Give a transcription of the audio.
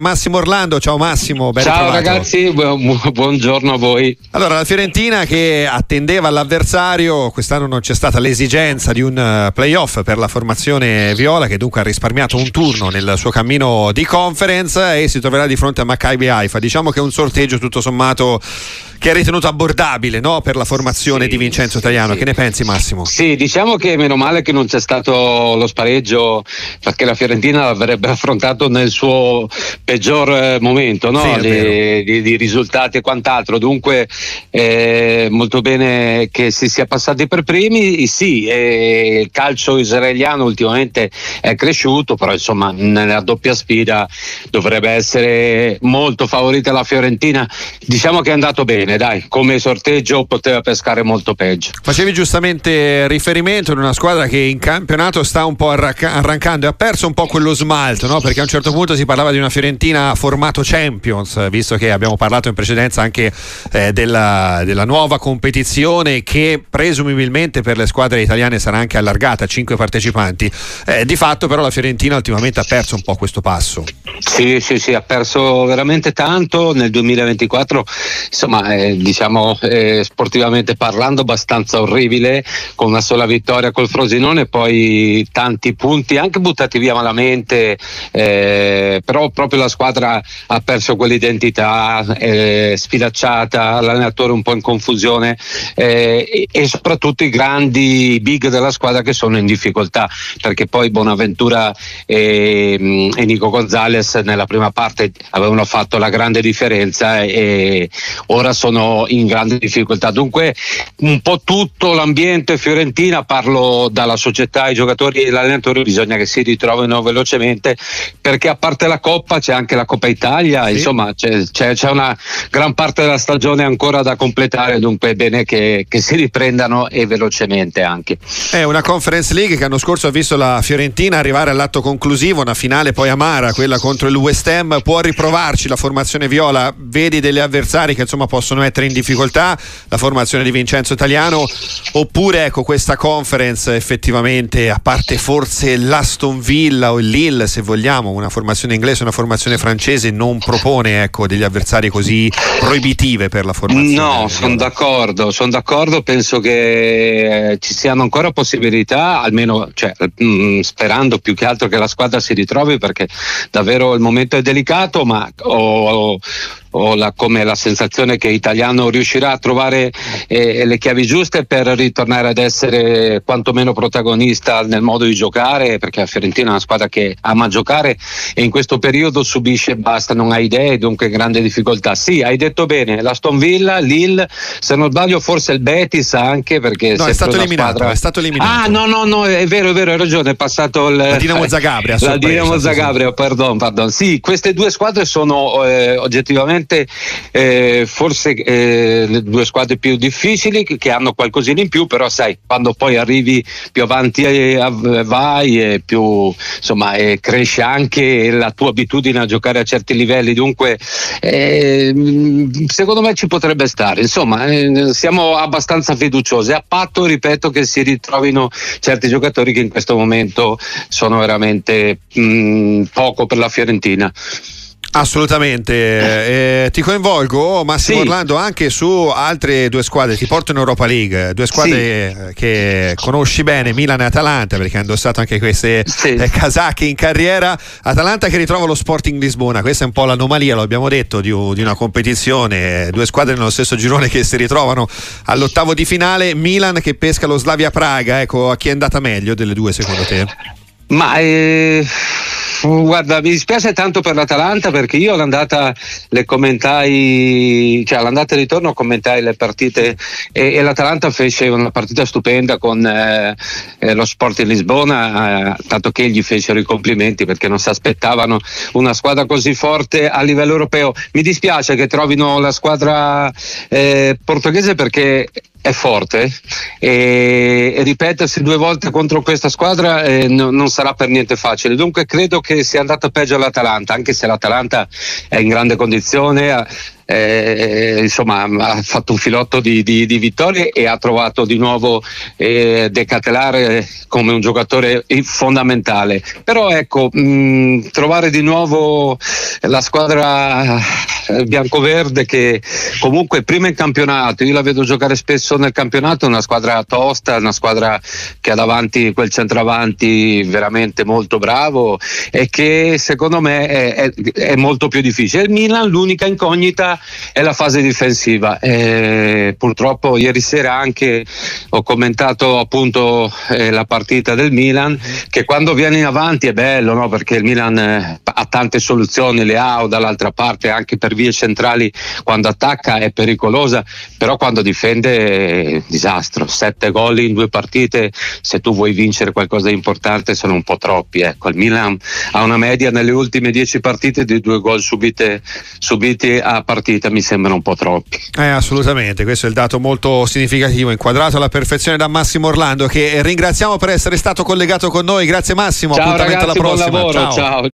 Massimo Orlando, ciao Massimo. Ben ciao ritrovato. ragazzi, bu- buongiorno a voi. Allora, la Fiorentina che attendeva l'avversario, quest'anno non c'è stata l'esigenza di un eh, playoff per la formazione viola, che dunque ha risparmiato un turno nel suo cammino di conference e si troverà di fronte a Maccabi Haifa. Diciamo che è un sorteggio tutto sommato che è ritenuto abbordabile no? per la formazione sì, di Vincenzo Italiano. Sì. Che ne pensi, Massimo? Sì, diciamo che meno male che non c'è stato lo spareggio perché la Fiorentina l'avrebbe affrontato nel suo peggior eh, momento no? Sì, di, di, di, risultati e quant'altro. Dunque, eh, molto bene che si sia passati per primi. Sì, eh, il calcio israeliano ultimamente è cresciuto, però insomma, nella doppia sfida dovrebbe essere molto favorita la Fiorentina. Diciamo che è andato bene bene, dai, come sorteggio poteva pescare molto peggio. Facevi giustamente riferimento ad una squadra che in campionato sta un po' arranca- arrancando e ha perso un po' quello smalto, no? perché a un certo punto si parlava di una Fiorentina formato Champions, visto che abbiamo parlato in precedenza anche eh, della, della, nuova competizione che presumibilmente per le squadre italiane sarà anche allargata a cinque partecipanti. Eh, di fatto però la Fiorentina ultimamente ha perso un po' questo passo. Sì, sì, sì, ha perso veramente tanto nel 2024, insomma eh, diciamo eh, sportivamente parlando abbastanza orribile con una sola vittoria col Frosinone poi tanti punti anche buttati via malamente eh, però proprio la squadra ha perso quell'identità eh, sfilacciata l'allenatore un po' in confusione eh, e, e, soprattutto i grandi big della squadra che sono in difficoltà perché poi Bonaventura e, e Nico Gonzalez nella prima parte avevano fatto la grande differenza e ora sono in grande difficoltà. Dunque un po' tutto l'ambiente fiorentina, parlo dalla società, ai giocatori e l'allenatore, bisogna che si ritrovino velocemente perché a parte la Coppa c'è anche la Coppa Italia, sì. insomma c'è, c'è, c'è, una gran parte della stagione ancora da completare, dunque è bene che, che si riprendano e velocemente anche. È una Conference League che l'anno scorso ha visto la Fiorentina arrivare all'atto conclusivo, una finale poi amara, quella contro il West Ham, può riprovarci la formazione viola, vedi degli avversari che insomma possono mettere in difficoltà la formazione di Vincenzo Italiano oppure ecco questa conference effettivamente a parte forse l'Aston Villa o il Lille se vogliamo una formazione inglese una formazione francese non propone ecco degli avversari così proibitive per la formazione no sono d'accordo sono d'accordo penso che ci siano ancora possibilità almeno cioè, mh, sperando più che altro che la squadra si ritrovi perché davvero il momento è delicato ma ho, ho la, come la sensazione che Italiano riuscirà a trovare eh, le chiavi giuste per ritornare ad essere quantomeno protagonista nel modo di giocare, perché la Fiorentina è una squadra che ama giocare e in questo periodo subisce basta, non ha idee, dunque grande difficoltà. Sì, hai detto bene, la Stone Villa, Lille, se non sbaglio forse il Betis anche perché no, è stato, eliminato, squadra... è stato eliminato. Ah, no, no, no, è vero, è vero, hai ragione, è passato il la Dinamo Zagabria, la Dinamo Zagabria, pardon, pardon. Sì, queste due squadre sono eh, oggettivamente eh, forse eh, le due squadre più difficili che, hanno qualcosina in più, però sai, quando poi arrivi più avanti eh, vai e più insomma cresce anche la tua abitudine a giocare a certi livelli, dunque eh, secondo me ci potrebbe stare, insomma eh, siamo abbastanza fiduciosi, a patto ripeto che si ritrovino certi giocatori che in questo momento sono veramente mh, poco per la Fiorentina. Assolutamente, eh, ti coinvolgo Massimo sì. Orlando anche su altre due squadre, ti porto in Europa League, due squadre sì. che conosci bene, Milan e Atalanta perché ha indossato anche queste sì. eh, casacche in carriera, Atalanta che ritrova lo Sporting Lisbona, questa è un po' l'anomalia, lo abbiamo detto, di, di una competizione, due squadre nello stesso girone che si ritrovano all'ottavo di finale, Milan che pesca lo Slavia Praga, ecco a chi è andata meglio delle due secondo te? Ma eh Guarda, mi dispiace tanto per l'Atalanta perché io all'andata le commentai, cioè all'andata e ritorno commentai le partite e, e, l'Atalanta fece una partita stupenda con eh, eh, lo Sport in Lisbona, eh, tanto che gli fecero i complimenti perché non si aspettavano una squadra così forte a livello europeo. Mi dispiace che trovino la squadra eh, portoghese perché è forte e, e, ripetersi due volte contro questa squadra eh, no, non sarà per niente facile. Dunque credo che sia andata peggio all'Atalanta, anche se l'Atalanta è in grande condizione. Eh, insomma ha fatto un filotto di, di, di, vittorie e ha trovato di nuovo eh, De Catelare come un giocatore fondamentale. Però ecco, mh, trovare di nuovo la squadra biancoverde che comunque prima in campionato, io la vedo giocare spesso nel campionato, una squadra tosta, una squadra che ha davanti quel centravanti veramente molto bravo e che secondo me è, è, è molto più difficile. Il Milan l'unica incognita è la fase difensiva. E purtroppo ieri sera anche ho commentato appunto eh, la partita del Milan che quando viene in avanti è bello no? perché il Milan eh, ha tante soluzioni, le ha o dall'altra parte anche per vie centrali quando attacca è pericolosa, però quando difende è disastro. Sette gol in due partite, se tu vuoi vincere qualcosa di importante sono un po' troppi. Ecco, il Milan ha una media nelle ultime dieci partite di due gol subite, subiti a partita, mi sembrano un po' troppi. Eh, assolutamente, questo è il dato molto significativo, inquadrato alla perfezione da Massimo Orlando, che ringraziamo per essere stato collegato con noi. Grazie Massimo, ciao appuntamento ragazzi, alla prossima. Lavoro, ciao. ciao.